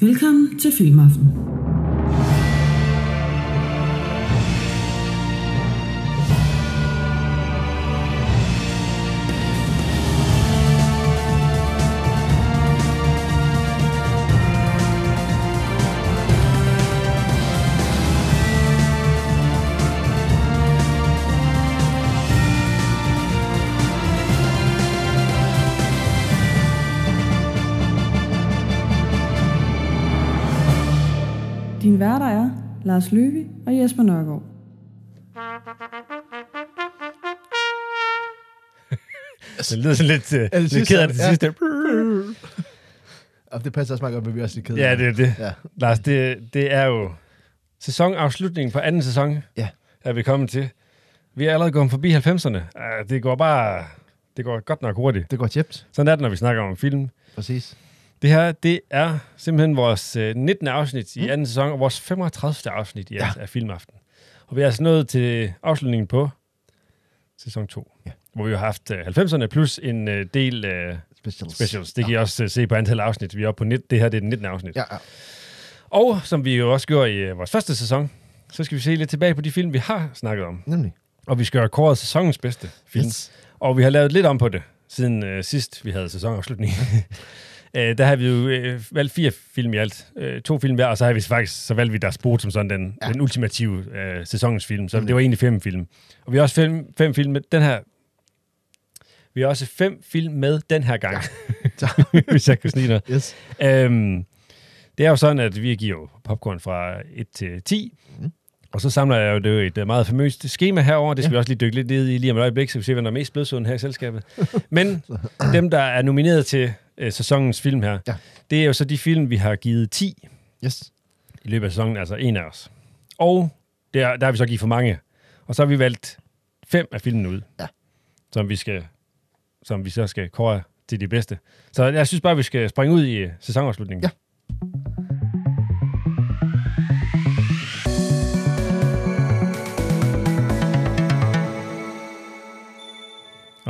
Velkommen til Filmaften. Værter er Lars Løvi og Jesper Nørgaard. Det lyder sådan lidt, uh, det lidt sidste, ked af det til ja. sidste. Og det passer også meget godt, men vi er også lidt kede. Ja, det er det. Ja. Lars, det, det er jo sæsonafslutningen på anden sæson, Ja. er vi kommet til. Vi er allerede gået forbi 90'erne. Uh, det går bare... Det går godt nok hurtigt. Det går tjept. Sådan er det, når vi snakker om film. Præcis. Det her, det er simpelthen vores øh, 19. afsnit i anden sæson, og vores 35. afsnit i Ja. ja. af Filmaften. Og vi er altså nået til afslutningen på sæson 2, Ja. hvor vi har haft øh, 90'erne plus en øh, del øh, Specials. specials. Det kan I også øh, se på antal afsnit. Vi er oppe på 19, det her det er den 19. afsnit. Ja, ja. Og som vi jo også gjorde i øh, vores første sæson, så skal vi se lidt tilbage på de film, vi har snakket om. Nemlig. Og vi skal have kåret sæsonens bedste film. Yes. Og vi har lavet lidt om på det, siden øh, sidst vi havde sæsonafslutning. øh, der har vi jo øh, valgt fire film i alt. Øh, to film hver, og så har vi faktisk, så valgte vi Der Sport som sådan den, Ja. ja. den ultimative øh, sæsonens film. Så Nemlig. det var egentlig fem film. Og vi har også fem, fem film med den her... Vi har også fem film med den her gang, Så, hvis jeg kan snige noget. yes. Øhm, det er jo sådan, at vi giver popcorn fra 1 til 10. Mhm. Mm. Og så samler jeg jo det er et øh, meget famøst schema herover. Det skal ja. vi også lige dykke lidt ned i lige om et øjeblik, så vi ser, hvem der er mest blødsøden her i selskabet. Men dem, der er nomineret til øh, sæsonens film her, Ja. det er jo så de film, vi har givet 10 Yes. i løbet af sæsonen, altså en af os. Og der, der har vi så givet for mange. Og så har vi valgt fem af filmene ud, Ja. som vi skal som vi så skal kåre til de bedste. Så jeg synes bare, vi skal springe ud i sæsonafslutningen. Ja.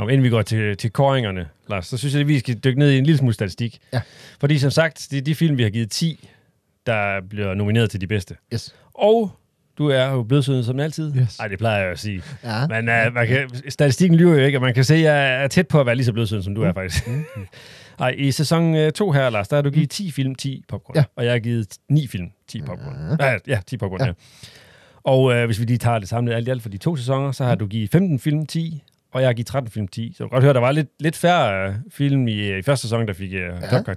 Og inden vi går til, til kåringerne, Lars, så synes jeg, at vi skal dykke ned i en lille smule statistik. Ja. Fordi som sagt, det er de film, vi har givet 10, der bliver nomineret til de bedste. Yes. Og du er jo blødsøden som altid. Yes. Nej, det plejer jeg at sige. Ja. Men uh, man kan, statistikken lyver jo ikke, og man kan se, at jeg er tæt på at være lige så blødsøden, som du Mm. er faktisk. Ej, i sæson 2 her, Lars, der har du givet 10 film, 10 popcorn. Ja. Og jeg har givet 9 film, 10 popcorn. Ja, ja 10 popcorn, ja. Ja. ja. Og øh, hvis vi lige tager det samlet alt i alt for de to sæsoner, så har du givet 15 film, 10, og jeg har givet 13 film, 10. Så du kan godt høre, der var lidt, lidt færre øh, film i, i første sæson, der fik øh,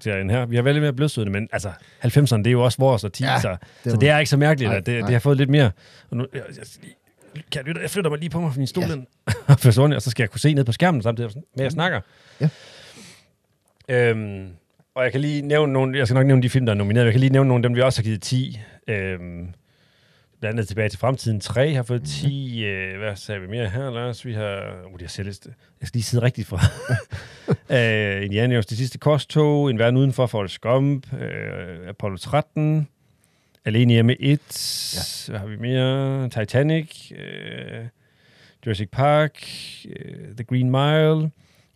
ja. end her. Vi har været lidt mere blødsødende, men altså 90'erne, det er jo også vores og 10, Ja, så, det så det er ikke så mærkeligt, Nej, at det, nej. det har fået lidt mere. Og nu, jeg, jeg, kan jeg, jeg flytter mig lige på mig fra min stol, Ja. og så skal jeg kunne se ned på skærmen samtidig med, at jeg snakker. Ja. Øhm, og jeg kan lige nævne nogle, jeg skal nok nævne de film, der er nomineret, jeg kan lige nævne nogle af dem, vi også har givet 10. Øhm, blandt andet tilbage til fremtiden 3 har fået 10. Øh, hvad sagde vi mere her, Lars? Vi har... Uh, de har selv, jeg skal lige sidde rigtigt fra. øh, Indiana Jones, det sidste korstog, En verden udenfor, Forrest Gump, øh, Apollo 13, Alene hjemme 1, ja. hvad har vi mere? Titanic, øh, Jurassic Park, øh, The Green Mile,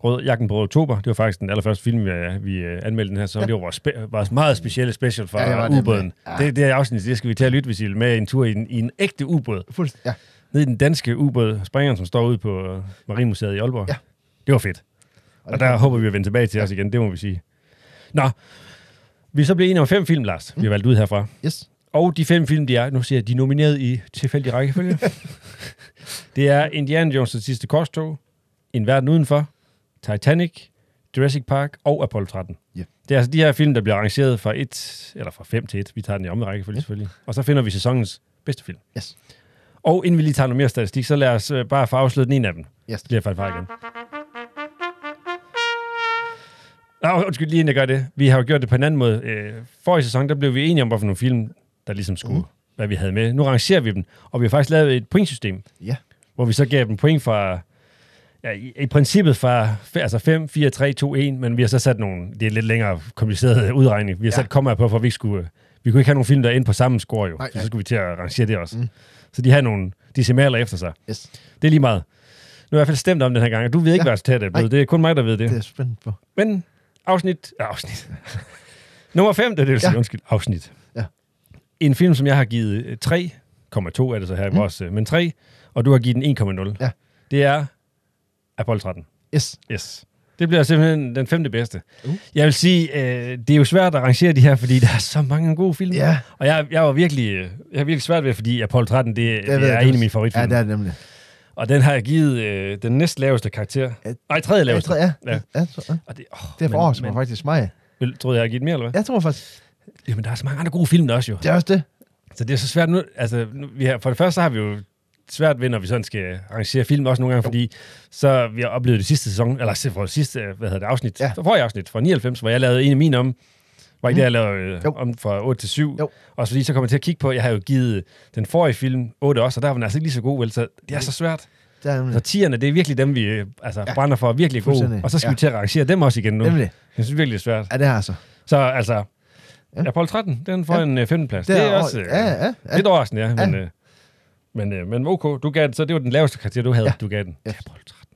Rød, Jagten på Oktober. Det var faktisk den allerførste film, vi, vi øh, anmeldte den her sæson. Ja. Det var vores, spe- vores meget specielle special fra Ja, det ubåden. Ja. Det, det er afsnit, det skal vi til at lytte, hvis I vil med en tur i en, i en ægte ubåd. Fuldst- ja. Ned i den danske ubåd, springeren, som står ude på øh, Marinemuseet i Aalborg. Ja. Det var fedt. Og det der håber vi at vende tilbage til ja. os igen, det må vi sige. Nå, vi er så blevet enige om fem film, Lars, vi har valgt ud herfra. Yes. Og de fem film, de er, nu siger jeg, de er nomineret i tilfældig rækkefølge. det er Indiana Jones' sidste korstog, En verden udenfor, Titanic, Jurassic Park og Apollo 13. Ja. Det er altså de her film, der bliver arrangeret fra 1, eller fra 5 til 1. Vi tager den i omvendt rækkefølge Ja. selvfølgelig. Og så finder vi sæsonens bedste film. Yes. Og inden vi lige tager noget mere statistik, så lad os øh, bare få afsløret den ene af dem. Yes. Så bliver faldet fra igen. Nå, undskyld, lige inden jeg gør det. Vi har jo gjort det på en anden måde. Øh, forrige sæson, der blev vi enige om, hvorfor nogle film, der ligesom skulle, mm. hvad vi havde med. Nu rangerer vi dem, og vi har faktisk lavet et pointsystem, Ja. hvor vi så gav dem point fra, ja, i, i princippet fra altså 5, 4, 3, 2, 1, men vi har så sat nogle, det er lidt længere kompliceret udregning. Vi har Ja. sat kommaer på, for vi ikke skulle, vi kunne ikke have nogle film, der er inde på samme score jo. Nej, så nej. skulle vi til at rangere det også. Mm. Så de har nogle decimaler efter sig. Yes. Det er lige meget. Nu er jeg i hvert fald stemt om den her gang, og du ved ikke, Ja. hvad resultatet er blevet. Det er kun mig, der ved det. Det er spændt på. Men afsnit... Ja, afsnit. Nummer 5, det er det, Ja. undskyld, afsnit. Ja. En film, som jeg har givet øh, 3,2 er det så her i Mm. vores, øh, men 3, og du har givet den 1,0. Ja. Det er Apollo 13. Yes. Yes. Det bliver simpelthen den femte bedste. Uh. Jeg vil sige, øh, det er jo svært at rangere de her, fordi der er så mange gode film. Ja. Og jeg, jeg var virkelig, øh, jeg har virkelig svært ved, fordi Apollo 13, det, det, det er det en af mine favoritfilm. Ja, det er det nemlig. Og den har jeg givet øh, den næst laveste karakter. Ja. Nej, tredje laveste. ja, Ja. ja. ja. ja. Og det, oh, Det er for mig faktisk mig. Vil, troede jeg, jeg har givet mere, eller hvad? Jeg tror faktisk, Jamen, der er så mange andre gode film der også jo. det er også det. Så det er så svært nu. Altså, nu, vi har, for det første så har vi jo svært ved, når vi sådan skal arrangere film også nogle gange, fordi så vi har oplevet det sidste sæson, eller for det sidste, hvad hedder det, afsnit, ja. Ja. for forrige afsnit fra 99, hvor jeg lavede en af mine om, var ikke Mm. det, jeg lavede øh, Jo. om fra 8 til 7. Jo. Og så fordi så kommer jeg til at kigge på, jeg har jo givet den forrige film 8 også, og der var den altså ikke lige så god, vel? Så det er så svært. Det er nemlig. Så tierne, det er virkelig dem, vi øh, altså, ja. Brænder for, virkelig gode. Og så skal ja. Vi til at arrangere dem også igen nu. Nemlig. Jeg synes virkelig, det er svært. Ja, det er altså. Så altså, ja. Apollo 13, den får ja. En uh, femteplads. Det Det, er er over- også ja, ja, ja. lidt overraskende, ja. Men, Ja. Men, uh, men ok, du gav den, så det var den laveste karakter, du havde, ja. Ja. du gav den. Ja. Apollo 13.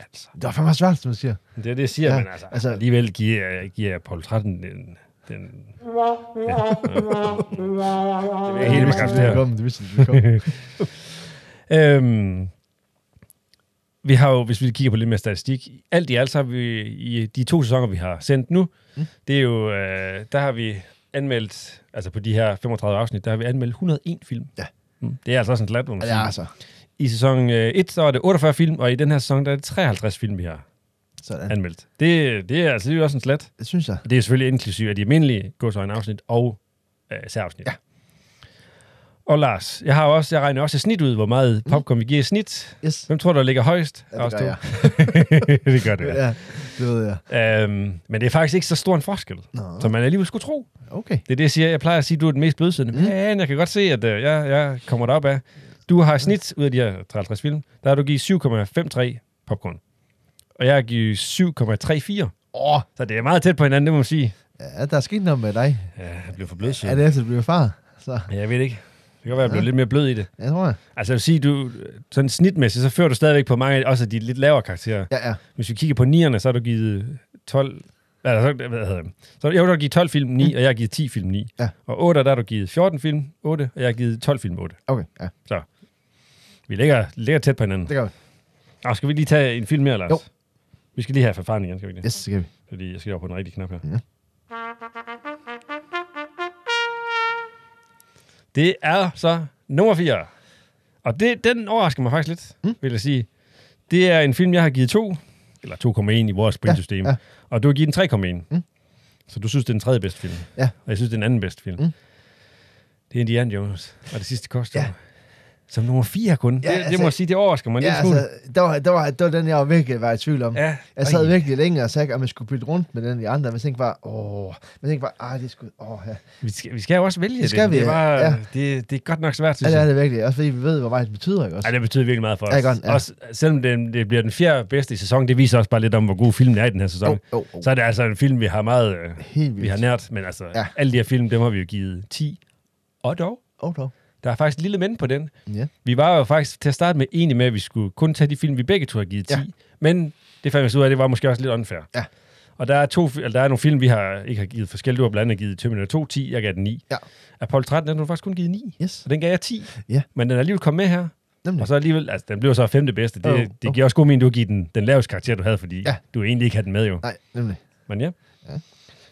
altså, Det var fandme svært, som du siger. det er det, jeg siger, ja. Ja, men altså, altså, alligevel giver, giver Apollo 13 den... den ja. det er helt begrænset Det her. det vidste det kom. Øhm, vi har jo, hvis vi kigger på lidt mere statistik, alt i alt så har vi i de to sæsoner, vi har sendt nu. Mm. det er jo, øh, der har vi anmeldt, altså på de her 35 afsnit, der har vi anmeldt 101 film. Ja. Mm. Det er altså også en slat, må man Ja, sige. altså. I sæson 1, så er det 48 film, og i den her sæson, der er det 53 film, vi har Sådan. anmeldt. Det, det er altså det er også en slat. Det synes jeg. Det er selvfølgelig inklusive af de almindelige gåsøjne afsnit og øh, særafsnit. Ja. Og Lars, jeg har også, jeg regner også et snit ud, hvor meget popcorn vi giver i snit. Yes. Hvem tror du, der ligger højst? Ja, det gør jeg. det gør det, ja. Ja, det ved jeg. Øhm, men det er faktisk ikke så stor en forskel, Nå, som man alligevel skulle tro. okay. Det er det, jeg siger. Jeg plejer at sige, at du er den mest blødsødende. Mm. Mm. Men jeg kan godt se, at øh, jeg, jeg kommer derop af. Du har snit ud af de her 53 film, der har du givet 7,53 popcorn. Og jeg har givet 7,34. Åh, oh, Så det er meget tæt på hinanden, det må man sige. ja, der er sket noget med dig. Ja, jeg blev for blød, Er det efter, du blev far? Så, Ja, Jeg ved ikke. Det kan være, at jeg blev Ja. lidt mere blød i det. jeg tror jeg. Altså jeg vil sige, du, sådan snitmæssigt, så fører du stadigvæk på mange også af de lidt lavere karakterer. Ja, ja. Hvis vi kigger på nierne, så har du givet 12... Altså, så, hvad hedder det? Så jeg har givet 12 film 9, og jeg har givet 10 film 9. Ja. Og 8, der har du givet 14 film 8, og jeg har givet 12 film 8. Okay, ja. Vi ligger, ligger tæt på hinanden. Det gør vi. Og skal vi lige tage en film mere, Lars? Jo. Vi skal lige have forfaring igen, skal vi ikke det? Yes, skal vi. Fordi jeg skal op på den rigtige knap her. Ja. Det er så nummer 4. Og det, den overrasker mig faktisk lidt, mm. Vil jeg sige. Det er en film, jeg har givet 2, eller 2,1 i vores pointsystem. Ja, ja. Og du har givet den 3,1. Mm. Så du synes, det er den tredje bedste film. Ja. Og jeg synes, det er den anden bedste film. Mm. Det er Indiana Jones og det sidste korstog. Ja. Som nummer 4 kun. Ja, det, det altså- må jeg sige, det overrasker mig Ja, smule. altså, der var, der, var, der var den, jeg var virkelig var i tvivl om. Ja. Jeg sad Ej. virkelig længe og sagde, om jeg skulle bytte rundt med den i andre, men jeg tænkte bare, åh, men tænkte bare, ah, det skulle, åh, ja. Vi skal, vi skal jo også vælge det. Det skal vi, det, bare, ja. det, det er godt nok svært, Ja, synes det er det virkelig. Også fordi vi ved, hvor meget det betyder, ikke også? Ja, det betyder virkelig meget for os. Ja, godt, ja. Også, selvom det, det bliver den fjerde bedste i sæsonen, det viser også bare lidt om, hvor god filmen er i den her sæson. Jo, jo, jo. Så er det altså en film, vi har meget øh, Helt vildt. vi har nært, men altså, ja. Ja. alle de her film, dem har vi jo givet 10. Og dog, Oh, dog. Der er faktisk et lille men på den. Ja. Vi var jo faktisk til at starte med enige med, at vi skulle kun tage de film, vi begge to har givet 10. Ja. Men det fandt vi ud af, at det var måske også lidt unfair. Ja. Og der er, to, eller der er nogle film, vi har ikke har givet forskellige. Du har blandt andet givet Terminator 2 10, jeg gav den 9. Ja. Apollo 13, den har du faktisk kun givet 9. Yes. Så den gav jeg 10. Ja. Men den er alligevel kommet med her. Nemlig. Og så alligevel, altså den blev så femte bedste. Det, Jo, det jo. giver også god mening, du har givet den, den laveste karakter, du havde, fordi Ja. du egentlig ikke havde den med jo. Nej, nemlig. Men ja. Ja.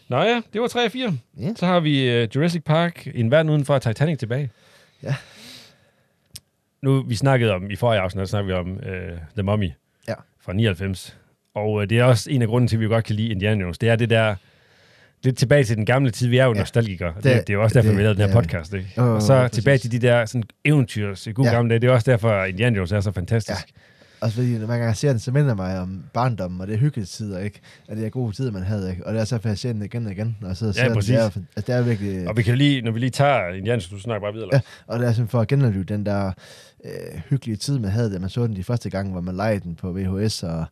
Nå ja, det var 3 og 4. Ja. Så har vi uh, Jurassic Park, En verden uden for Titanic tilbage. Ja. Nu, vi snakkede om, i forrige afsnit, der snakkede vi om uh, The Mummy Ja. fra 99. Og uh, det er også en af grunden til, at vi godt kan lide Indiana Jones. Det er det der, lidt tilbage til den gamle tid. Vi er jo ja. Ja. nostalgikere. Det, Det- det, er jo også derfor, det- vi lavede den her ja. podcast. Ikke? Jo, og så jo, tilbage præcis. til de der sådan, eventyrs gode Ja. gamle dage. Det er også derfor, at Indiana Jones er så fantastisk. Også fordi, når man gang ser den, så minder mig om barndommen, og det er hyggelige tider, ikke? Og det er gode tider, man havde, ikke? Og det er så jeg den igen og igen, og så Ja, ser den. præcis. Det er, altså, det er virkelig... Og vi kan lige, når vi lige tager Indiana Jones, du snakker bare videre. Ja. Lars. Og det er sådan for at genopleve den der øh, hyggelige tid, man havde, da man så den de første gange, hvor man lejede den på VHS, og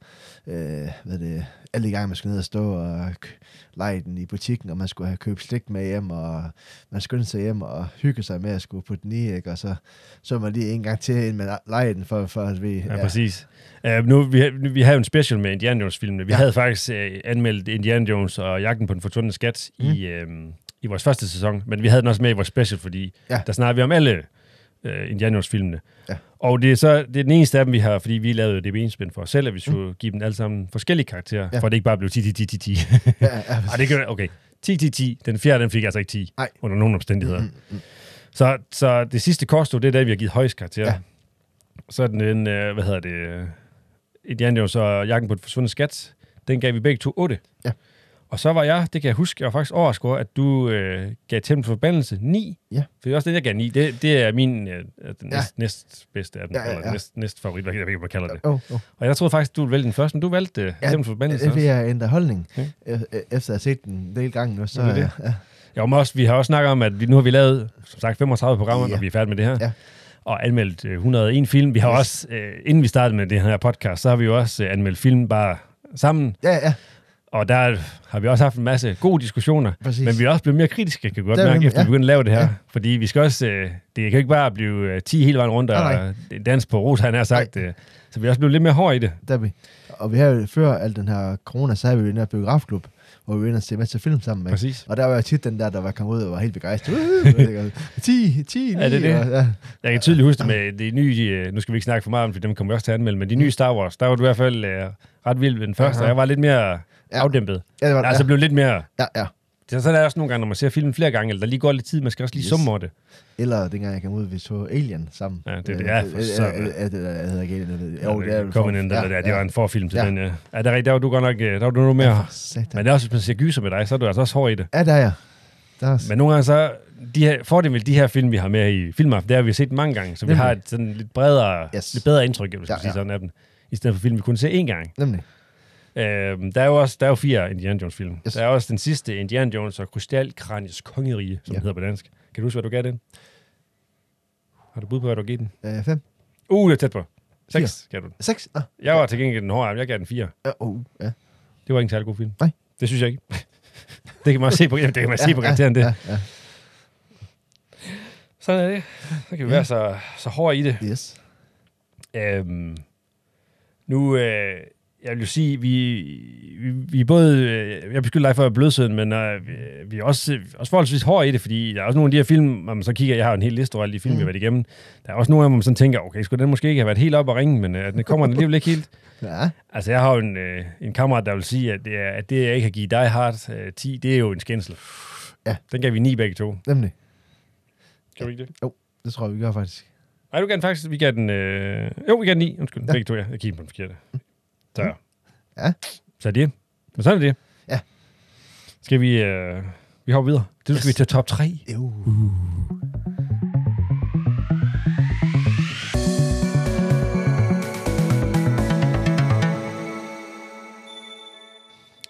øh, hvad det, alle de gange, man skulle ned og stå og lege den i butikken, og man skulle have købt slik med hjem, og man skyndte sig hjem og hygge sig med at skulle putte den i, ikke? og så så man lige en gang til, inden man lejede den, for, for at vi... Ja, ja, præcis. Uh, nu, vi, vi havde jo en special med Indiana Jones-filmene. Vi Ja. havde faktisk uh, anmeldt Indiana Jones og Jagten på den forsvundne skat mm. i, uh, i vores første sæson, men vi havde den også med i vores special, fordi ja. der snakker vi om alle Indiana Jones-filmene. Ja. Og det er så det er den eneste af dem, vi har, fordi vi lavede det benspænd for os selv, at vi skulle mm. give dem alle sammen forskellige karakterer, Ja. ja. for at det ikke bare blev 10, 10, 10, 10, 10. Ja, ja, Ej, det gør okay. 10, 10, 10. Den fjerde, den fik altså ikke 10. Nej. Under nogen omstændigheder. Mm, Mm, mm. Så, så det sidste korstog, det er der, vi har givet højst karakter. Ja. Så er den en, øh, hvad hedder det, øh, Indiana Jones og Jagten på et forsvundet skat. Den gav vi begge to 8. Ja. Og så var jeg, det kan jeg huske, jeg var faktisk overrasket over, at du øh, gav Tempel for forbandelse 9. Ja. For det er også det, jeg gav 9. Det, det er min øh, den Ja. næst, næst bedste af dem, Ja, ja, eller ja. næst, næst favorit, hvad jeg ved jeg kalder det. Oh, oh. Og jeg troede faktisk, du ville vælge den første, men du valgte øh, Ja, Tempel for forbandelse Det er også. jeg holdning. Ja. E- e- Efter at have set den en del gange nu, så... Det det. Ja, Ja, men også, vi har også snakket om, at vi, nu har vi lavet, som sagt, 35 programmer, Ja. og vi er færdige med det her. Ja. Og anmeldt øh, 101 film. Vi har Yes. også, øh, inden vi startede med det her podcast, så har vi jo også øh, anmeldt film bare sammen. ja, ja Og der har vi også haft en masse gode diskussioner. præcis. Men vi er også blevet mere kritiske, kan vi godt mærke, efter ja. vi begyndte at lave det her. Ja. Fordi vi skal også, øh, det kan jo ikke bare blive øh, 10 hele vejen rundt og Nej, øh, dans på ros, han har sagt. Øh, så vi er også blevet lidt mere hårde i det. Der er vi. Og vi har jo før al den her corona, så har vi jo den her biografklub, hvor vi var inde og se masser af film sammen med. Præcis. Og der var jo tit den der, der var kommet ud og var helt begejstret. Uh, 10, 10, 9. Er det det? Og, ja. Jeg kan tydeligt huske det med de nye, øh, nu skal vi ikke snakke for meget om, for dem kommer vi også til at anmelde, men de nye Star Wars, der var du i hvert fald øh, ret vild ved den første, Aha. og jeg var lidt mere Ja. afdæmpet. Ja, det var altså blevet lidt mere... ja, ja. Det er sådan er det også nogle gange, når man ser filmen flere gange, eller der lige går lidt tid, man skal også lige Yes. summe over det. Eller dengang jeg kom ud, vi så Alien sammen. Ja, det er det. Ja, for øh, øh, det der hedder ikke Alien. det- Jo, det er Covenant, eller der, det var en forfilm til Ja. ja. den. Ja. ja, det er rigtigt, der var du godt nok, øh, der var du noget mere. Ja. Men det er også, hvis man ser gyser med dig, så er du altså også hård i det. Ja, der er jeg. Der er, Men nogle gange så, de her, fordelen ved de her film, vi har med i filmaften, det er, at vi har set mange gange, så vi Nemlig. har et sådan lidt bredere, Yes. lidt bedre indtryk, hvis Ja, ja, sige ja. sådan af dem, i stedet for film, vi kun ser én gang. nemlig. Øhm, der er jo også der er jo fire Indiana Jones film. Yes. Der er også den sidste Indiana Jones og Krystalkraniets kongerige, som Ja. ja. hedder på dansk. Kan du huske, hvad du gav den? Har du bud på, hvad du gav den? Øh, fem. Uh, det er tæt på. Seks gav du den. Seks. Ah, Jeg var til gengæld den hårde, jeg gav den fire. ja, oh, ja. Det var ikke en særlig god film. Nej. Det synes jeg ikke. det kan man også se på, det kan man se på karakteren, det. Ja, ja. Sådan er det. Så kan vi Ja. være så, så hårde i det. Yes. Øhm, nu, øh, jeg vil jo sige, vi, vi, vi er både, øh, jeg beskylder dig for at være blødsøden, men øh, vi, vi er også, også forholdsvis hårde i det, fordi der er også nogle af de her film, når man så kigger, jeg har en hel liste over alle de film, mm. vi har været igennem. Der er også nogle af dem, hvor man sådan tænker, okay, skulle den måske ikke have været helt op og ringe, men øh, den kommer den alligevel ikke helt. Ja, Altså, jeg har jo en, øh, en kammerat, der vil sige, at det, er, at det, jeg ikke har givet dig hard øh, 10, det er jo en skændsel. Ja. Den gav vi 9 begge to. nemlig. Kan du ikke det? Det tror jeg, vi gør faktisk. Nej, du gav den faktisk, vi gav den, øh, jo, vi gav den 9, undskyld, Ja. begge to, ja. Jeg kiggede på den forkerte. Så. Ja. Så er det. Men sådan er det. Ja. Skal vi, øh, vi hopper videre. Det skal Yes. vi til top 3. Jo.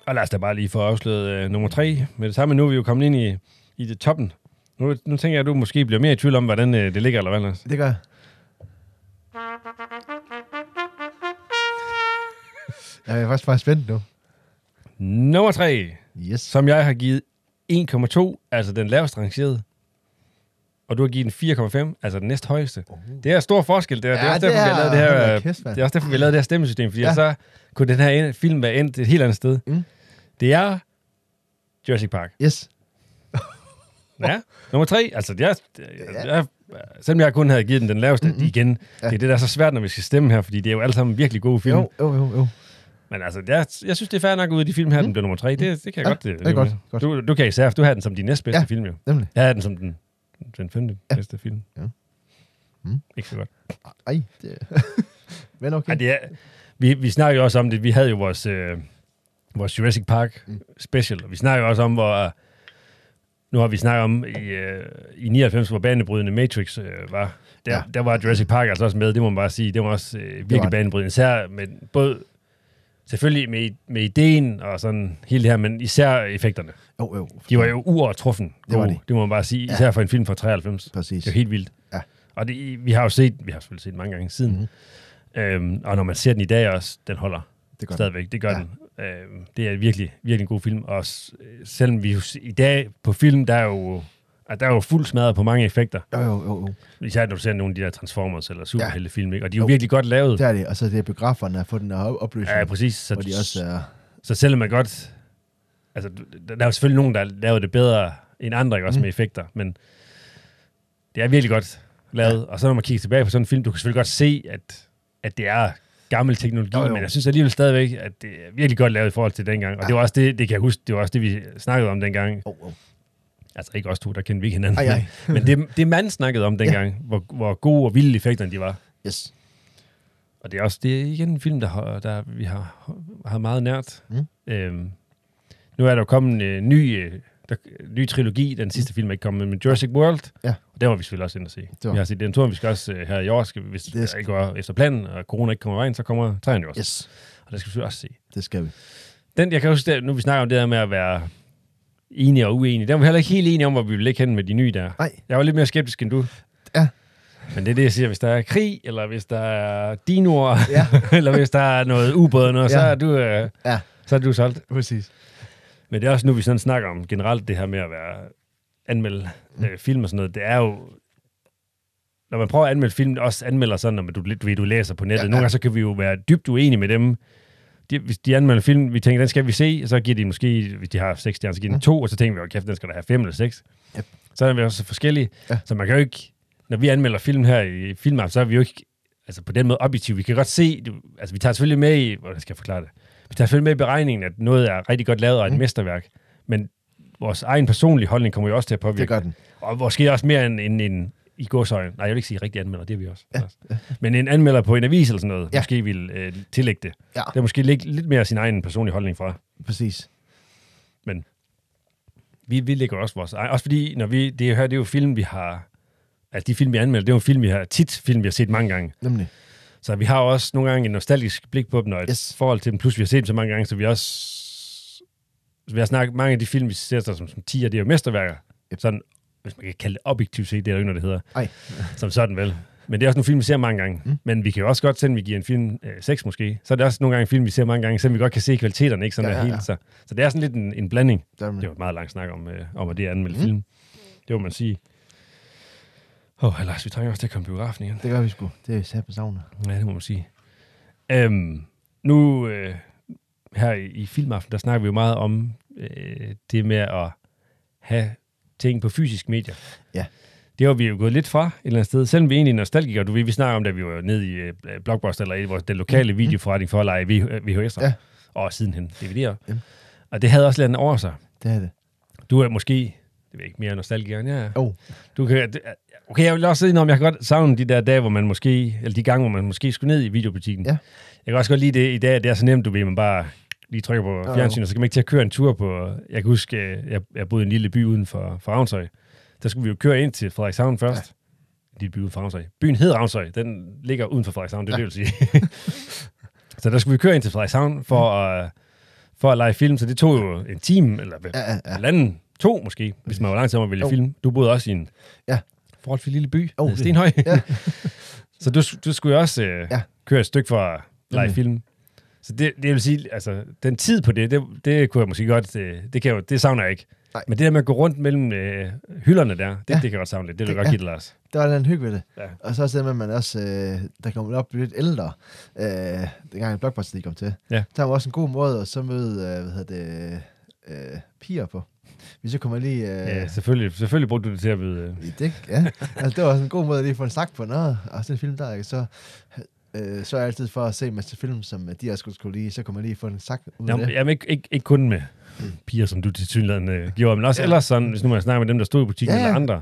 Og lad os da bare lige få afsløret øh, nummer 3. Med det samme, nu er vi jo kommet ind i, i det toppen. Nu, nu tænker jeg, at du måske bliver mere i tvivl om, hvordan øh, det ligger, eller hvad, Lars? Det gør jeg. Jeg er faktisk bare spændt nu. Nummer 3, Yes. som jeg har givet 1,2, altså den lavest rangerede. Og du har givet den 4,5, altså den næst højeste. Det er stor forskel. Det er, det er Ja, også derfor, vi har lavet det her, kæft, mand. det er også derfor, vi har lavet det her stemmesystem, fordi Ja. ja. så kunne den her film være endt et helt andet sted. Mm. Det er Jurassic Park. Yes. Ja, nummer tre. Altså, jeg, jeg, jeg, selvom jeg kun havde givet den den laveste mm-hmm. igen, Ja. ja. det er det, der er så svært, når vi skal stemme her, fordi det er jo alle sammen virkelig gode film. Jo, jo, jo, jo. Men altså, jeg, jeg synes, det er fair nok ud af de film her, Mm. den bliver nummer tre. Det, det kan jeg Ja, godt øh, det er godt, godt. Du, du kan især, du har den som din næstbedste Ja. film, jo. Nemlig. Jeg har den som den, den femte Ja. bedste film. Ja. Mm. Ikke så godt. Ej, det... Men okay. Ej, det er, vi, vi snakker jo også om det. Vi havde jo vores, øh, vores Jurassic Park Mm. special, og vi snakker jo også om, hvor... øh, Nu har vi snakket om i, øh, i 99, hvor banebrydende Matrix øh, var. Der, Ja. der var Jurassic Park altså også med, det må man bare sige. Det var også øh, var virkelig det. banebrydende. Især med både... Selvfølgelig med, med ideen og sådan hele det her, men især effekterne. Jo, jo. De var jo uovertruffen. Det var de. Det må man bare sige. Ja. Især for en film fra 93. Præcis. Det er jo helt vildt. Ja. Og det, vi har jo set, vi har selvfølgelig set mange gange siden. Mhm. Mm-hmm. Øhm, og når man ser den i dag også, den holder Det gør stadigvæk. Det gør Ja. ja. den. Øhm, det er virkelig, virkelig en god film. Og selvom vi i dag på film, der er jo... at der er jo fuld smadret på mange effekter. Jo, jo, jo, jo. Især når du ser nogle af de der Transformers eller superheltefilm, ikke? Og de er jo Jo. virkelig godt lavet. Det er det. Og så det er biograferne at få den der opløsning. Ja, præcis. Så, de også er... så selvom man godt... Altså, der der er jo selvfølgelig nogen, der laver det bedre end andre, ikke? Også Mm. med effekter, men det er virkelig godt lavet. Ja. Og så når man kigger tilbage på sådan en film, du kan selvfølgelig godt se, at, at det er gammel teknologi, Jo, jo. men jeg synes alligevel stadigvæk, at det er virkelig godt lavet i forhold til dengang. Og Ja. det var også det, det kan jeg huske, det var også det, vi snakkede om dengang. Oh, oh. Altså ikke os to, der kendte vi ikke hinanden. Ej, ej. men det, det man snakkede om dengang, ja. hvor, hvor gode og vilde effekterne de var. Yes. Og det er også det er igen en film, der, der vi har, har meget nært. Mm. Øhm, nu er der jo kommet en øh, ny, øh, der, ny trilogi. Den sidste film er ikke kommet, men Jurassic World. Ja. Og den var vi selvfølgelig også ind og se. Vi har set den tur, vi skal også øh, her i år, skal, hvis Det skal- ikke går efter planen, og corona ikke kommer vejen, så kommer træerne jo også. Yes. Og det skal vi selvfølgelig også se. Det skal vi. Den, jeg kan huske, der, nu vi snakker om det der med at være enige og uenige, der var vi heller ikke helt enige om, hvor vi ville ligge hen med de nye der. Nej. Jeg var lidt mere skeptisk end du. Ja. Men det er det, jeg siger. Hvis der er krig, eller hvis der er dinoer, Ja. eller hvis der er noget ubåd, og noget, ja. så, er du, øh, Ja. så er du solgt. Præcis. Men det er også nu, vi sådan snakker om generelt det her med at være anmelde øh, film og sådan noget. Det er jo... Når man prøver at anmelde film, også anmelder sådan, når du, du, ved, du læser på nettet. Ja, ja. Nogle gange så kan vi jo være dybt uenige med dem. De, hvis de anmelder film, vi tænker, den skal vi se, og så giver de måske, hvis de har 6 stjerner, så giver de Mm. to, og så tænker vi, oh, kæft, den skal der have 5 eller 6. Yep. Så er vi også forskellige. Ja. Så man kan jo ikke, når vi anmelder film her i Filmap, så er vi jo ikke altså på den måde objektiv. Vi kan godt se, altså vi tager selvfølgelig med i, hvordan skal jeg forklare det? Vi tager selvfølgelig med i beregningen, at noget er rigtig godt lavet og et Mm. mesterværk, men vores egen personlige holdning kommer jo også til at påvirke. Det gør den. Og måske også mere end en, en i godsøjen. Nej, jeg vil ikke sige rigtig anmelder, det er vi også. Ja, Ja. Men en anmelder på en avis eller sådan noget, Ja. måske vil øh, tillægge det. Ja. Det er måske lidt, lidt mere sin egen personlige holdning fra. Præcis. Vi, vi lægger også vores egen. Også fordi, når vi, det her, det er jo film, vi har... Altså, de film, vi anmelder, det er jo film, vi har tit film, vi har set mange gange. Nemlig. Så vi har også nogle gange en nostalgisk blik på dem, og et Yes. forhold til dem. Plus, vi har set dem så mange gange, så vi også... Så vi har snakket mange af de film, vi ser som, som 10, det er jo mesterværker. Yep. Sådan, hvis man kan kalde det objektivt set, det er jo ikke noget, det hedder. Ej. Som sådan vel. Men det er også nogle film, vi ser mange gange. Mm. Men vi kan jo også godt, selvom vi giver en film øh, 6 måske, så er det også nogle gange en film, vi ser mange gange, selvom vi godt kan se kvaliteterne, ikke sådan Ja, ja, ja, ja, helt. Så, så det er sådan lidt en, en blanding. Der, Det var et meget langt snak om, øh, om at det er anmeldt Mm. film. Det må man sige. Åh, oh, Lars, vi trænger også til at komme biografen igen. det gør vi sgu. Det er sat på savnet. Ja, det må man sige. Øhm, nu øh, her i, i Filmaften, der snakker vi jo meget om øh, det med at have ting på fysisk medier. Ja. Det har vi jo gået lidt fra et eller andet sted. Selvom vi er egentlig nostalgikere, du ved, vi snakker om, da vi var nede i øh, Blockbuster, eller i vores, den lokale Mm. videoforretning for at lege VHS'er. Ja. Og sidenhen DVD'er. Ja. Og det havde også lidt over sig. Det er det. Du er måske, det ved ikke, mere nostalgiker end jeg er. Oh. Du kan, okay, jeg vil også sige, om jeg kan godt savne de der dage, hvor man måske, eller de gange, hvor man måske skulle ned i videobutikken. Ja. Jeg kan også godt lide det i dag, det er så nemt, du ved, man bare lige trykker på fjernsynet, så kan man ikke til at køre en tur på, jeg kan huske, øh, jeg, jeg boede i en lille by uden for, for Ravnsøj. Der skulle vi jo køre ind til Frederikshavn først. Ja. En lille by uden for Ravnsøj. Byen hed Ravnsøj, den ligger uden for Frederikshavn, det Ja. det, vil sige. så der skulle vi køre ind til Frederikshavn for, at, for at lege film, så det tog jo en time, eller Ja, ja, ja. halvanden, to måske, hvis man var lang tid om at vælge Jo. film. Du boede også i en Ja. forholdsvis lille by, oh, Stenhøj. Ja. så du, du skulle jo også øh, Ja. køre et stykke for at lege film. Så det, det vil sige, altså, den tid på det, det, det kunne jeg måske godt, øh, det, kan jeg, jo- det savner jeg ikke. Nej. Men det der med at gå rundt mellem øh, hylderne der, det, Ja. det kan jeg godt savne lidt. Det vil Det- jeg godt give det, Lars. Der var den hygge ved det. Ja. Og så også det med, at man også, øh, der kommer op lidt ældre, øh, dengang Blockbuster lige kom til. Ja. Der var også en god måde at så møde, øh, hvad hedder det, øh, piger på. Hvis så kommer lige... Øh, Ja, selvfølgelig, selvfølgelig brugte du det til at vide. Øh, det, ja. altså, det var sådan en god måde at lige få en snak på noget. Og sådan en film der, ikke? så øh, så er jeg altid for at se en masse film, som øh, de også skulle, lige, så kunne man lige få en snak ud af Jamen, det. jamen ikke, ikke, ikke kun med piger, som du til synligheden øh, gjorde, men også Ja. ja. ellers sådan, hvis nu man snakker med dem, der stod i butikken, Ja, ja, ja. eller andre.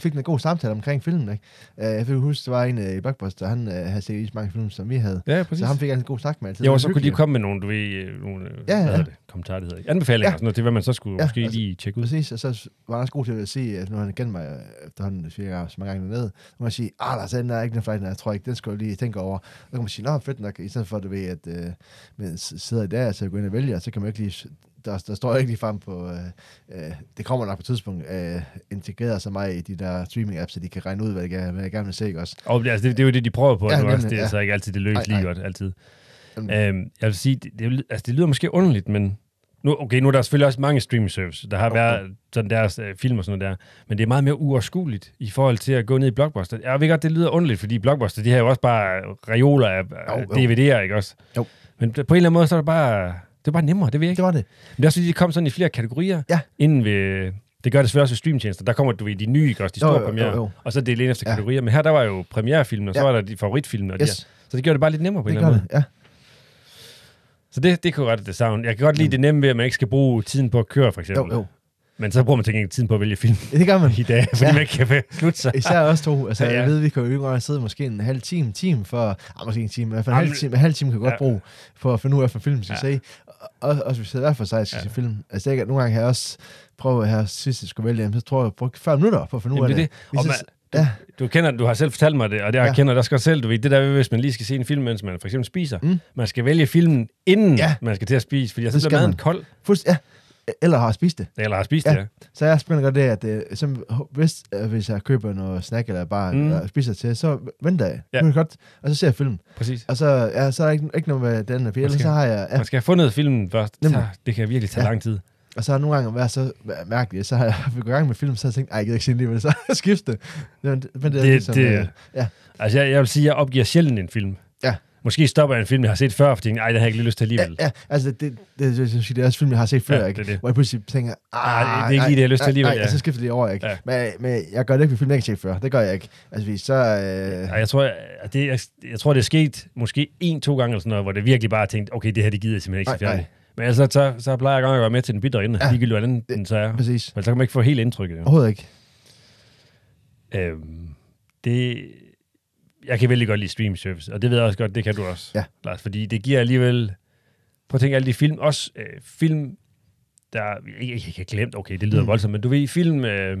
Fik en god samtale omkring filmen. Ikke? Uh, jeg kan huske, der var en uh, i Blockbuster, han uh, havde set så mange film, som vi havde. Ja, præcis. Så ham fik en god snak med. altid. Jo, Det og så var kunne de komme med nogle, du ved, nogle Ja, ja, hvad det, kommentarer, det hedder ikke. Anbefalinger Ja. og sådan noget til, hvad man så skulle Ja, måske altså- lige tjekke ud. Præcis, og så var han også god til at sige, at nu han kendt mig efterhånden fire gange, så mange gange dernede. Så må man sige, ah, Lars, den er ikke den flight, jeg tror ikke, den skal jeg lige tænke over. Så kan man sige, nå, fedt nok, i stedet for, du ved, at øh, man sidder i der, så jeg går ind og vælger, så kan man ikke lige, der, der står ikke lige frem på, øh, øh, det kommer nok på et tidspunkt, øh, integreret så meget i de der streaming-apps, så de kan regne ud, hvad jeg, hvad jeg gerne vil se, ikke også? Og det, altså, det, det er jo det, de prøver på Ja, nu også. nemlig, Det er ja. så ikke altid, det lykkes lige godt, altid. Jamen, Øhm, jeg vil sige, det, det, altså, det lyder måske underligt, men Nu, okay, nu er der selvfølgelig også mange streaming services, der har Jo, været sådan deres øh, film og sådan noget der, men det er meget mere uoverskueligt i forhold til at gå ned i Blockbuster. Jeg ved godt, det lyder underligt, fordi Blockbuster, de har jo også bare reoler af Jo, jo. DVD'er, ikke også? Jo. Men på en eller anden måde, så er det bare, det er bare nemmere, det ved jeg ikke. Det var det. Men det er også fordi, de kom sådan i flere kategorier, Ja. inden ved, det gør det selvfølgelig også ved streamtjenester. Der kommer du ved de nye, ikke også, de Jo, store jo, premiere, jo, jo. og så dele ind efter Ja. kategorier. Men her, der var jo premierefilmen, og så Ja. var der de favoritfilm, og de Yes. her. så det gjorde det bare lidt nemmere på en Det eller gør anden måde. det, ja. Så det, det kunne godt det savne. Jeg kan godt lide Mm. det nemme ved, at man ikke skal bruge tiden på at køre, for eksempel. Jo, jo. Men så bruger man til gengæld tiden på at vælge film Det gør man. i dag, fordi Ja. man ikke kan slutte sig. Især os to. Altså, Ja, ja, jeg ved, vi kan jo yngre sidde måske en halv time, time for... Ah, måske en time, i hvert fald en halv time, en halv time kan godt ja. bruge for at finde ud af, hvad film skal Ja. se. Og, også hvis vi sidder hver for sig skal Ja. se film. Altså, jeg, nogle gange har jeg også prøvet her sidst, jeg skulle vælge, så tror jeg, jeg brugte 40 minutter på at finde ud af det det. er det. Og man- ja, Du kender, du har selv fortalt mig det, og det, jeg Ja. kender det også godt selv. Du ved, det der, hvis man lige skal se en film, mens man for eksempel spiser. Mm. Man skal vælge filmen, inden Ja. man skal til at spise, fordi så Det bliver skal maden kold, fuldst, ja. Eller har spist det. eller har spist Ja. det. Så jeg begynder godt det, at øh, som, hvis, øh, hvis jeg køber noget snack eller bare Mm. eller spiser til, så venter jeg. Ja. Ja. godt, og så ser jeg film. Præcis. Og så, ja, så er der ikke, ikke noget med den, for ellers skal- så har jeg... Ja, Man skal have fundet filmen først. Så, det kan virkelig tage Ja. lang tid. Og så har nogle gange været så mærkeligt, så har jeg gået i gang med film, så har jeg tænkt, ej, jeg gider ikke se den alligevel, så har jeg skiftet. Men, men det, er Det- ligesom, det- øh, ja, Altså, jeg, jeg vil sige, at jeg opgiver sjældent en film. Ja. Måske stopper jeg en film, jeg har set før, for tænker, ej, den har jeg ikke lyst til ja, alligevel. ja, altså det, det, det, det, det, det er også film, jeg har set før, Ja, ikke? det det. hvor jeg pludselig tænker, Ah, ah, det er ikke lige det, jeg har lyst til alligevel, Nej, ja. ja. så skifter det over, ikke? Ja. Men, men jeg gør det ikke med film, jeg ikke har set før. Det gør jeg ikke. Altså, hvis så... Øh, Ej, jeg, tror, at det, jeg, jeg tror, det er sket måske en-to gange, eller sådan noget, hvor det virkelig bare tænkt, okay, det her, det gider jeg simpelthen ikke se Nej, færdigt. Men altså, så, så plejer jeg godt at være med til den bitre ende, ja. Ja. ligegyldigt hvordan den så er. præcis. Men så kan man ikke få helt indtrykket. Jo. Overhovedet ikke. Øhm, det, jeg kan vældig godt lide stream service, og det ved jeg også godt, det kan du også, Ja. Lars, fordi det giver alligevel, prøv at tænke alle de film, også øh, film, der, ikke, ikke, ikke har glemt, okay, det lyder mm. Voldsomt, men du ved, film, øh,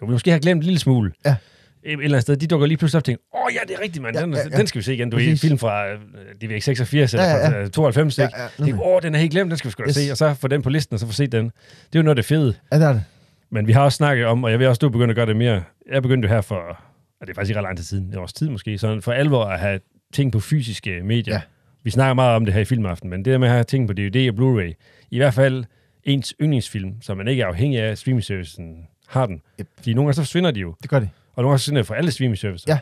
jo, vi måske har glemt en lille smule, Ja. et eller andet sted, de dukker lige pludselig op og tænker, åh oh, ja, det er rigtigt, mand, Ja, den, ja, ja. den skal vi se igen. Du ved, film fra, øh, det ved ikke, 86 Ja, eller ja, fra øh, 92, Ja, ikke? ja, Tænk, nemlig. åh, den er helt glemt, den skal vi sgu Yes. se, og så få den på listen, og så få set den. Det er jo noget af det fede. Ja, det er det. Men vi har også snakket om, og jeg vil også, du begynde at gøre det mere. Jeg begyndte jo her for, og det er faktisk ikke ret lang tid siden, er også tid måske, sådan for alvor at have ting på fysiske medier. Ja. Vi snakker meget om det her i Filmaften, men det der med at have ting på DVD og Blu-ray, i hvert fald ens yndlingsfilm, som man ikke er afhængig af, streaming-servicen har den. Yep. Fordi nogle gange så forsvinder de jo, Det gør det. og nogle gange så forsvinder de fra alle streaming-servicer. Ja.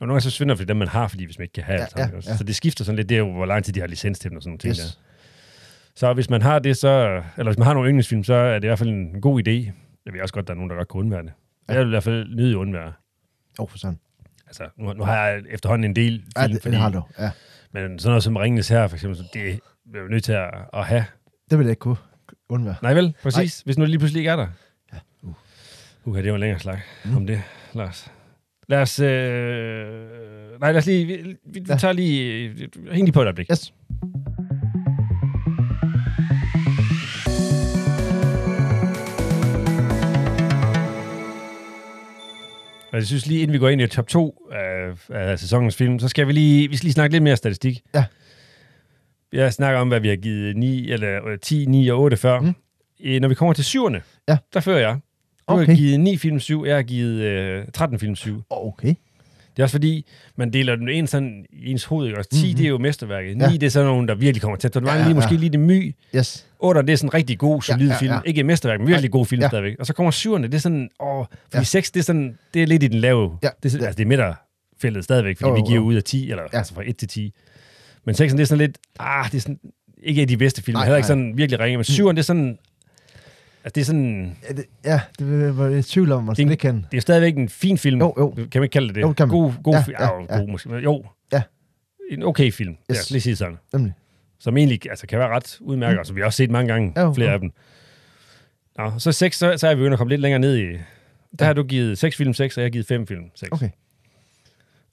Og nogle gange så forsvinder de dem, man har, fordi hvis man ikke kan have Ja, alt sammen, ja, ja. Så det skifter sådan lidt, det er jo, hvor lang tid de har licens til dem og sådan nogle ting der. Yes. Så hvis man har det, så, eller hvis man har nogle yndlingsfilm, så er det i hvert fald en god idé. Jeg ved også godt, der er nogen, der godt kan undvære det. Ja. Jeg vil i hvert fald nyde at undvære. Åh, oh, for sådan. Altså, nu, nu har jeg efterhånden en del film, Ja, det, fordi, det har du. Ja. men sådan noget som Ringnes her, for eksempel, det er jo nødt til at, at have. Det vil jeg ikke kunne undvære. Nej vel, præcis. Nej. Hvis nu lige pludselig ikke er der. Ja. Uh. Okay, det var en længere slag mm. Om det, Lars. Lad os... Øh... Nej, lad os lige... Vi, vi, Ja. tager lige... Hæng lige på et øjeblik. Yes. Og jeg synes lige, inden vi går ind i top 2 af, af sæsonens film, så skal vi lige, vi skal lige snakke lidt mere statistik. Ja. Jeg snakker om, hvad vi har givet 9, eller øh, 10, 9 og 8 før. Mm. Øh, når vi kommer til syvende, Ja. der fører jeg. Du har Okay. givet 9 film 7, jeg har givet øh, 13 film 7. Okay. Det er også fordi, man deler den ind sådan i ens hoved. Ikke? Også 10, mm-hmm. det er jo mesterværket. 9, Ja. det er sådan nogen, der virkelig kommer tæt. Så det var Ja, lige ja, måske lige det my. Yes. 8, det er sådan en rigtig god, solid Ja, ja, film. ja. Ikke et mesterværk, men virkelig god film Ja. stadigvæk. Og så kommer 7'erne, det er sådan, åh, fordi Ja. 6, det er sådan, det er lidt i den lave. Ja, Det er, altså, det er midterfeltet stadigvæk, fordi Jo, vi giver jo. ud af 10, eller Ja. altså fra 1 til 10. Men 6'eren, det er sådan lidt, ah, det er sådan, ikke af de bedste film. Nej, Heller ikke sådan virkelig ringe, men 7'eren, det er sådan, altså det er sådan, Ja, det, ja, det var jeg i tvivl om, man Det kan. det er stadigvæk en fin film. Jo, jo. Kan man ikke kalde det det? Jo, kan man. God, god Ja, film. ja, Ja, ja. god måske. Jo. Ja. En okay film. Yes. Ja, lige sige sådan. Nemlig. Som egentlig altså, kan være ret udmærket, mm. og som vi har også set mange gange, Jo, flere jo. af dem. Nå, så 6, så, så er vi begyndt at komme lidt længere ned i... Der Ja. har du givet 6 film 6, og jeg har givet 5 film 6. Okay.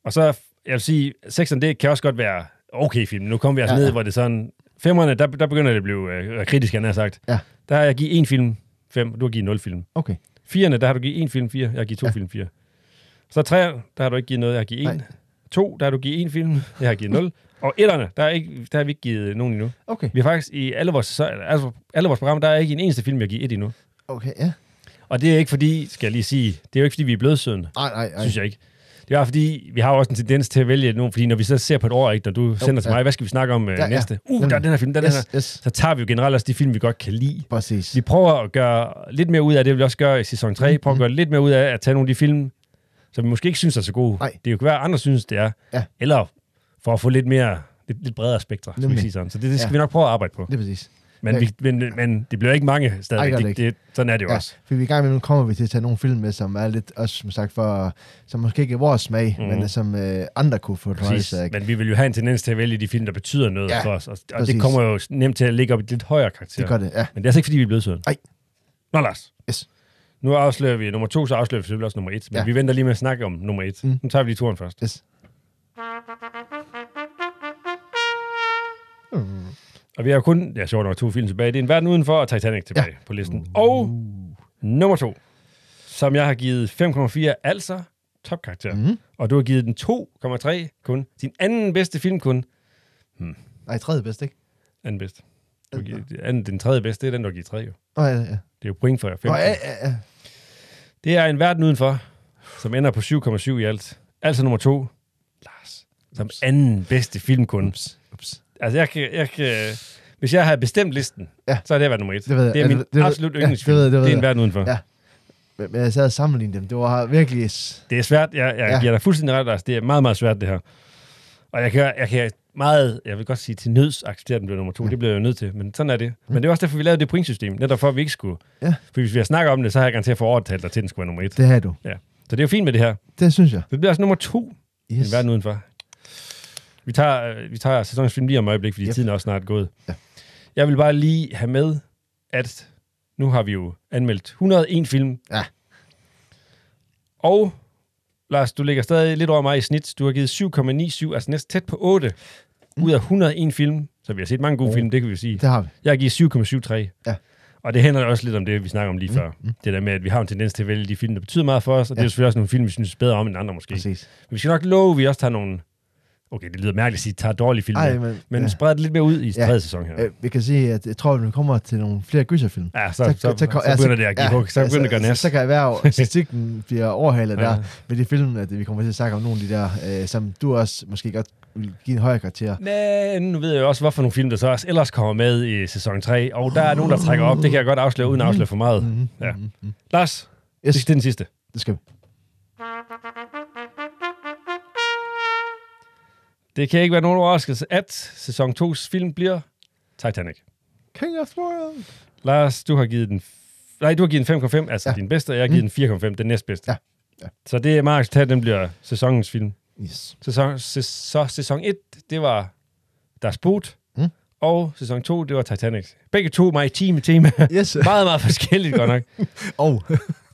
Og så, jeg vil sige, 6'eren, det kan også godt være okay film. Nu kommer vi altså Ja, ned, ja. hvor det er sådan... Femmerne, der, der begynder det at blive øh, kritisk, han har sagt. Ja. Der har jeg givet en film 5, og du har givet 0 film. Okay. Firerne, der har du givet en film 4, jeg har givet to ja. Film 4. Så træer, der har du ikke givet noget, jeg har givet en. Nej. To, der har du givet en film, jeg har givet 0. Og etterne, der, er ikke, der har vi ikke givet nogen endnu. Okay. Vi har faktisk i alle vores, så- altså, alle vores programmer, der er ikke en eneste film, jeg har givet et endnu. Okay, ja. Og det er ikke fordi, skal jeg lige sige, det er jo ikke fordi, vi er blødsødende, Nej, nej, nej. synes jeg ikke. Det er fordi, vi har jo også en tendens til at vælge nogle, fordi når vi så ser på et år, ikke, når du sender til ja. mig, hvad skal vi snakke om øh, Ja, næste? Uh, der er den her film, der er den her. Yes, yes. Så tager vi jo generelt også de film, vi godt kan lide. Præcis. Vi prøver at gøre lidt mere ud af det, vi også gøre i sæson 3. Mhm. Prøver at gøre lidt mere ud af at tage nogle af de film, som vi måske ikke synes er så gode. Nej. Det kan være, at andre synes, det er. Ja. Eller for at få lidt mere, lidt, lidt bredere spektre, skal vi sige sådan. Så det, det skal Ja. vi nok prøve at arbejde på. Det er præcis. Men, vi, men, men det bliver ikke mange stadigvæk. Ej, det, det det, sådan er det jo Ja, også. for vi i gang med, nu kommer vi til at tage nogle film med, som er lidt, også som sagt, for, som måske ikke er vores smag, mm. men som øh, andre kunne få Præcis. af. Men vi vil jo have en tendens til at vælge de film, der betyder noget Ja, for os. Og, og det kommer jo nemt til at ligge op i et lidt højere karakter. Det gør det, ja. Men det er altså ikke, fordi vi er blevet søde. Nej. Nå, Lars. Yes. Nu afslører vi nummer to, så afslører vi selvfølgelig også nummer et. Men Ja. vi venter lige med at snakke om nummer et. Mm. Nu tager vi lige turen først. Yes. Og vi har kun, ja, sjovt nok, to film tilbage. Det er En Verden Udenfor og Titanic tilbage ja. på listen. Og nummer to, som jeg har givet 5,4, altså topkarakter. Mm. Og du har givet den 2,3 kun. Din anden bedste film kun. Nej, tredje bedst, ikke? Anden bedste. Du har givet, anden, den tredje bedste, det er den, du har givet 3 jo. Nå, ja, ja. Det er jo point for jer. Nå, 15. ja, ja, ja. Det er En Verden Udenfor, som ender på 7,7 i alt. Altså nummer to, Lars. Som anden bedste film kun. Ups. Altså, jeg kan, jeg kan, hvis jeg havde bestemt listen, Ja. så har det været nummer et. Det ved jeg. det er Ja, min det- det absolut ja, yndlingsfilm. det ved jeg, det ved det er En. Verden Udenfor. Ja. Men, men jeg sad og sammenlignede dem. Det var virkelig... Det er svært. Jeg, jeg Ja. giver dig fuldstændig ret, Lars. Det er meget, meget svært, det her. Og jeg kan, jeg kan meget, jeg vil godt sige til nøds acceptere, at den bliver nummer to. Ja. Det bliver jeg jo nødt til. Men sådan er det. Men det er også derfor, vi lavede det pointsystem. Netop for, at vi ikke skulle. Ja. For hvis vi har snakket om det, så har jeg garanteret for overtalt dig til, at den skulle være nummer et. Det havde du. Så det er jo fint med det her. Det synes jeg. Det bliver altså nummer to. Yes. En verden udenfor. Vi tager, øh, vi tager sæsonens film lige om øjeblik, fordi yep. Tiden er også snart gået. Ja. Jeg vil bare lige have med, at nu har vi jo anmeldt 101 film. Ja. Og Lars, du ligger stadig lidt over mig i snit. Du har givet 7,97, altså næsten tæt på 8 mm. ud af 101 film. Så vi har set mange gode Oh. film, det kan vi jo sige. Det har vi. Jeg har givet 7,73. Ja. Og det handler også lidt om det, vi snakker om lige Mm, før. Det der med, at vi har en tendens til at vælge de film, der betyder meget for os, og det er Ja. selvfølgelig også nogle film, vi synes bedre om end andre måske. Præcis. Men vi skal nok love, at vi også tager nogle... Okay, det lyder mærkeligt at sige, at tager dårlige film Ej, men, men ja. spreder det lidt mere ud i Ja. tredje sæson her. Øh, vi kan sige, at jeg tror, at vi kommer til nogle flere gyserfilm. Ja, så, så, så, så, så ja, begynder det at give hug. Så begynder det at gøre så, næs. så kan erhverv, statistikken bliver overhalet Ja. der med de film, at vi kommer til at snakke om nogle af de der, øh, som du også måske godt vil give en højere karakter. Men nu ved jeg jo også, hvorfor nogle film, der så også ellers kommer med i sæson 3. Og der er nogen, der trækker op. Det kan jeg godt afsløre, uden at afsløre for meget. Mm-hmm. Ja. Mm-hmm. Lars, Yes, det er den sidste. det skal vi. Det kan ikke være nogen overraskelse, at sæson 2's film bliver Titanic. King of the World. Lars, du har givet den... f- Nej, du har givet den 5,5, altså ja. Din bedste, og jeg har givet den 4,5, den næstbedste. Ja. Ja. Så det er meget acceptabelt, den bliver sæsonens film. Yes. Sæson, sæ, så sæson 1, det var Das Boot, mm. Mm. og sæson 2, det var Titanic. Begge to maritime tema. Yes. meget, meget forskelligt godt nok. Og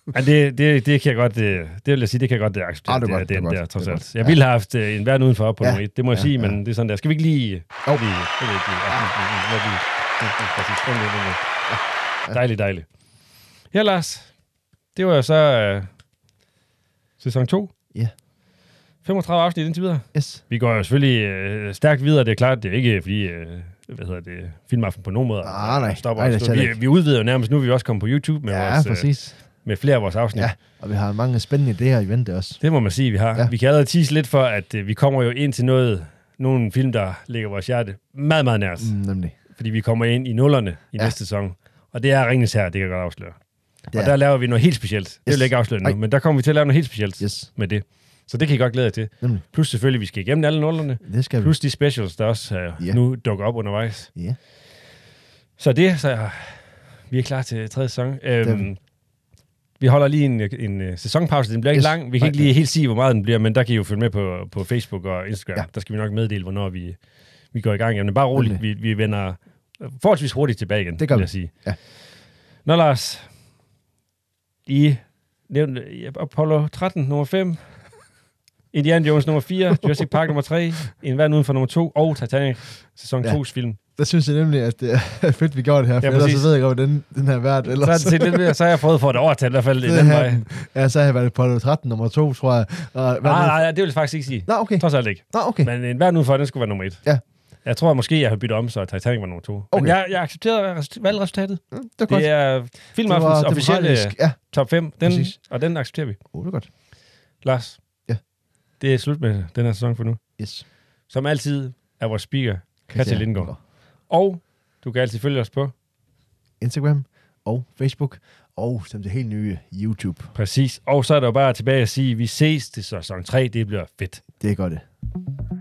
Men det, det, det kan jeg godt, det, det vil jeg sige, det kan jeg godt det acceptere. Ah, det er det, godt, det, det er godt, der, trods det er alt. Jeg Ja. ville have haft øh, en verden udenfor på Ja. nummer 1, det må jeg Ja, sige, ja. men det er sådan der. Skal vi ikke lige... Jo. lige jeg ved ikke, ja, ja, ja, ja. Dejligt, dejligt. Ja, Lars. Det var jo så øh, sæson 2. Ja. 35 afsnit indtil videre. yes. Vi går jo selvfølgelig øh, stærkt videre, det er klart. Det er ikke fordi, øh, hvad hedder det, filmaften på nogen måde. Ah, nej. Stopper Nej, det er vi, vi udvider jo nærmest, nu er vi også kommet på YouTube med, Ja, vores, øh, præcis. Med flere af vores afsnit. Ja, og vi har mange spændende idéer i vente også. Det må man sige, vi har. Ja. Ja. Vi kan allerede tease lidt for, at øh, vi kommer jo ind til noget, nogle film, der ligger vores hjerte meget, meget nært. Mm. Nemlig. Fordi vi kommer ind i nullerne i ja. Ja. næste sæson. Og det er Ringens her, det kan jeg godt afsløre. Det Og er- der laver vi noget helt specielt. Det vil Yes. jeg ikke afsløre nu, men der kommer vi til at lave noget helt specielt Yes, med det. Så det kan I godt glæde jer til. nemlig. Plus selvfølgelig, vi skal igennem alle nullerne. Det skal vi. Plus de specials, der også uh, Ja. nu dukker op undervejs. Ja. Så det, så vi er klar til tredje sæson. Øhm, vi. vi holder lige en, en, en sæsonpause. Den bliver ikke Yes. lang. Vi kan Nej, ikke lige helt sige, hvor meget den bliver, men der kan I jo følge med på, på Facebook og Instagram. Ja. Der skal vi nok meddele, hvornår vi, vi går i gang. Jamen, bare roligt. Vi, vi vender forholdsvis hurtigt tilbage igen, Det gør vil vi. jeg sige. Ja. Nå, Lars. I nævnte Apollo 13, nummer 5. Indiana Jones nummer 4, Jurassic Park nummer 3, En verden uden for nummer 2, og Titanic, sæson Ja. 2's film. Der synes jeg nemlig, at det er fedt, vi gjorde det her, for Ja, ellers så ved jeg godt, hvordan den, den her Så, er ellers... det set lidt mere, så har jeg prøvet at få det overtalt i hvert fald i det den her- vej. Ja, så har jeg været Apollo 13 nummer 2, tror jeg. Og, Nej, nej, nej, det vil jeg faktisk ikke sige. Nå, okay. Trods alt ikke. Nå, okay. Men en verden udenfor, den skulle være nummer 1. Ja. Jeg tror måske, jeg har byttet om, så Titanic var nummer 2. Men Okay. jeg, jeg accepterer res- valgresultatet. Mm, det var godt. Det er Filmaftens officielle. Ja, top 5. Den, Præcis. og den accepterer vi. oh, det er godt. Lars. Det er slut med den her sæson for nu. Yes. Som altid er vores speaker, Katja Lindgaard. Og du kan altid følge os på. Instagram og Facebook, og som det helt nye, YouTube. Præcis. Og så er der jo bare tilbage at sige, at vi ses til sæson 3. Det bliver fedt. Det er godt det.